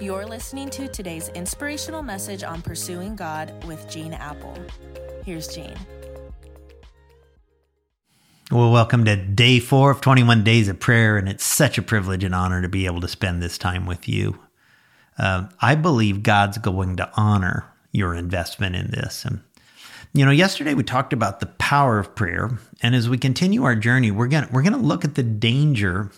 You're listening to today's inspirational message on pursuing God with Gene Appel. Here's Gene. Well, welcome to day four of 21 Days of Prayer, and it's such a privilege and honor to be able to spend this time with you. Uh, I believe God's going to honor your investment in this. And, you know, yesterday we talked about the power of prayer, and as we continue our journey, we're going we're going to look at the danger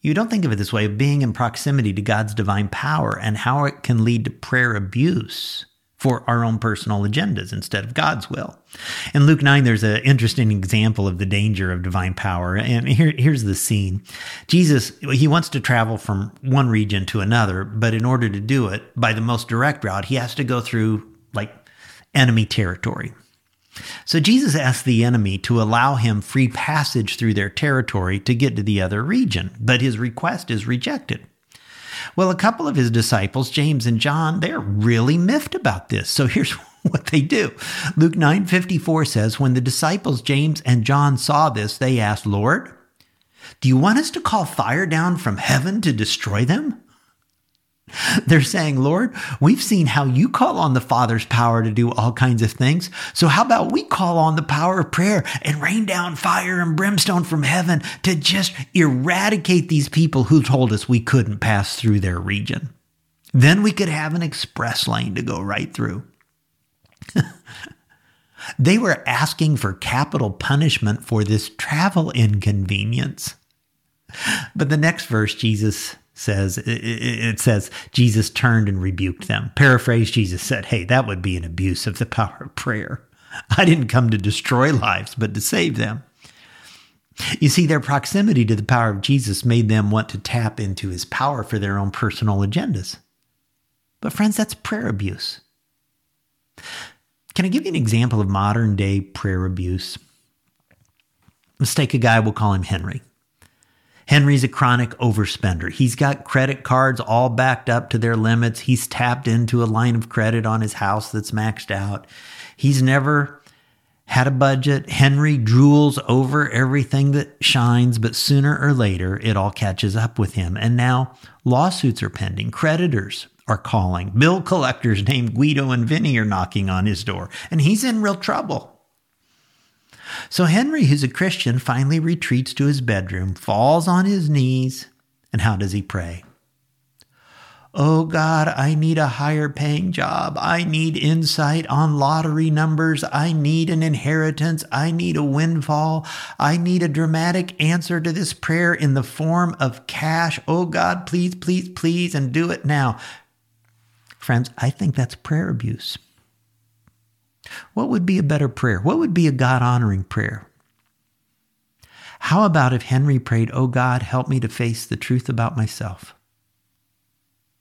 you don't think of it this way of being in proximity to God's divine power and how it can lead to prayer abuse for our own personal agendas instead of God's will. In Luke 9, there's an interesting example of the danger of divine power. And here, here's the scene Jesus, he wants to travel from one region to another, but in order to do it by the most direct route, he has to go through like enemy territory. So Jesus asked the enemy to allow him free passage through their territory to get to the other region, but his request is rejected. Well, a couple of his disciples, James and John, they're really miffed about this. So here's what they do. Luke 9:54 says, "When the disciples James and John saw this, they asked, "Lord, do you want us to call fire down from heaven to destroy them?" They're saying, Lord, we've seen how you call on the Father's power to do all kinds of things. So how about we call on the power of prayer and rain down fire and brimstone from heaven to just eradicate these people who told us we couldn't pass through their region? Then we could have an express lane to go right through. they were asking for capital punishment for this travel inconvenience. But the next verse, Jesus says it says Jesus turned and rebuked them. Paraphrase Jesus said, "Hey, that would be an abuse of the power of prayer. I didn't come to destroy lives, but to save them." You see, their proximity to the power of Jesus made them want to tap into his power for their own personal agendas. But, friends, that's prayer abuse. Can I give you an example of modern day prayer abuse? Let's take a guy, we'll call him Henry. Henry's a chronic overspender. He's got credit cards all backed up to their limits. He's tapped into a line of credit on his house that's maxed out. He's never had a budget. Henry drools over everything that shines, but sooner or later it all catches up with him. And now lawsuits are pending. Creditors are calling. Bill collectors named Guido and Vinny are knocking on his door, and he's in real trouble. So Henry, who's a Christian, finally retreats to his bedroom, falls on his knees, and how does he pray? Oh God, I need a higher paying job. I need insight on lottery numbers. I need an inheritance. I need a windfall. I need a dramatic answer to this prayer in the form of cash. Oh God, please, please, please, and do it now. Friends, I think that's prayer abuse. What would be a better prayer? What would be a God honoring prayer? How about if Henry prayed, Oh God, help me to face the truth about myself?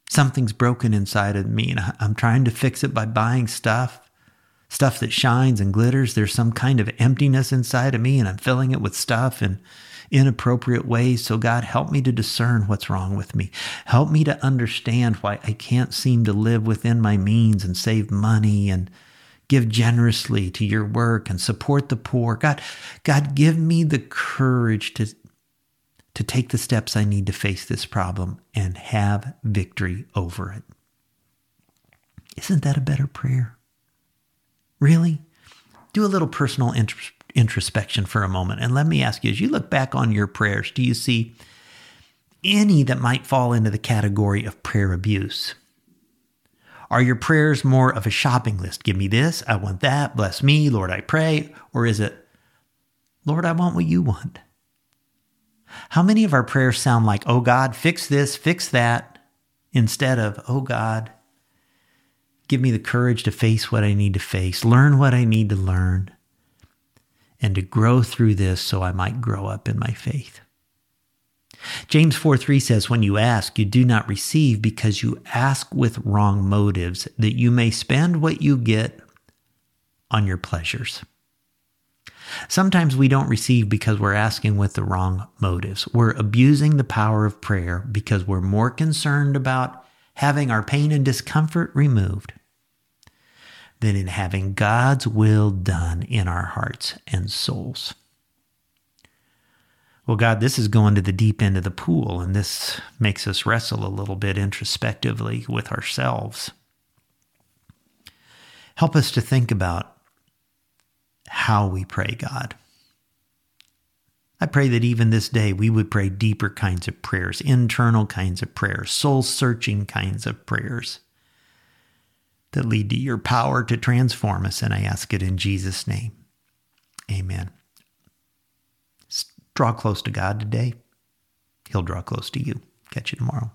Something's broken inside of me, and I'm trying to fix it by buying stuff, stuff that shines and glitters. There's some kind of emptiness inside of me, and I'm filling it with stuff in inappropriate ways. So, God, help me to discern what's wrong with me. Help me to understand why I can't seem to live within my means and save money and give generously to your work and support the poor. God, God, give me the courage to, to take the steps I need to face this problem and have victory over it. Isn't that a better prayer? Really? Do a little personal introspection for a moment. And let me ask you as you look back on your prayers, do you see any that might fall into the category of prayer abuse? Are your prayers more of a shopping list? Give me this, I want that, bless me, Lord, I pray. Or is it, Lord, I want what you want? How many of our prayers sound like, oh God, fix this, fix that, instead of, oh God, give me the courage to face what I need to face, learn what I need to learn, and to grow through this so I might grow up in my faith? James 4 3 says, When you ask, you do not receive because you ask with wrong motives, that you may spend what you get on your pleasures. Sometimes we don't receive because we're asking with the wrong motives. We're abusing the power of prayer because we're more concerned about having our pain and discomfort removed than in having God's will done in our hearts and souls. Well, God, this is going to the deep end of the pool, and this makes us wrestle a little bit introspectively with ourselves. Help us to think about how we pray, God. I pray that even this day we would pray deeper kinds of prayers, internal kinds of prayers, soul searching kinds of prayers that lead to your power to transform us. And I ask it in Jesus' name. Amen. Draw close to God today. He'll draw close to you. Catch you tomorrow.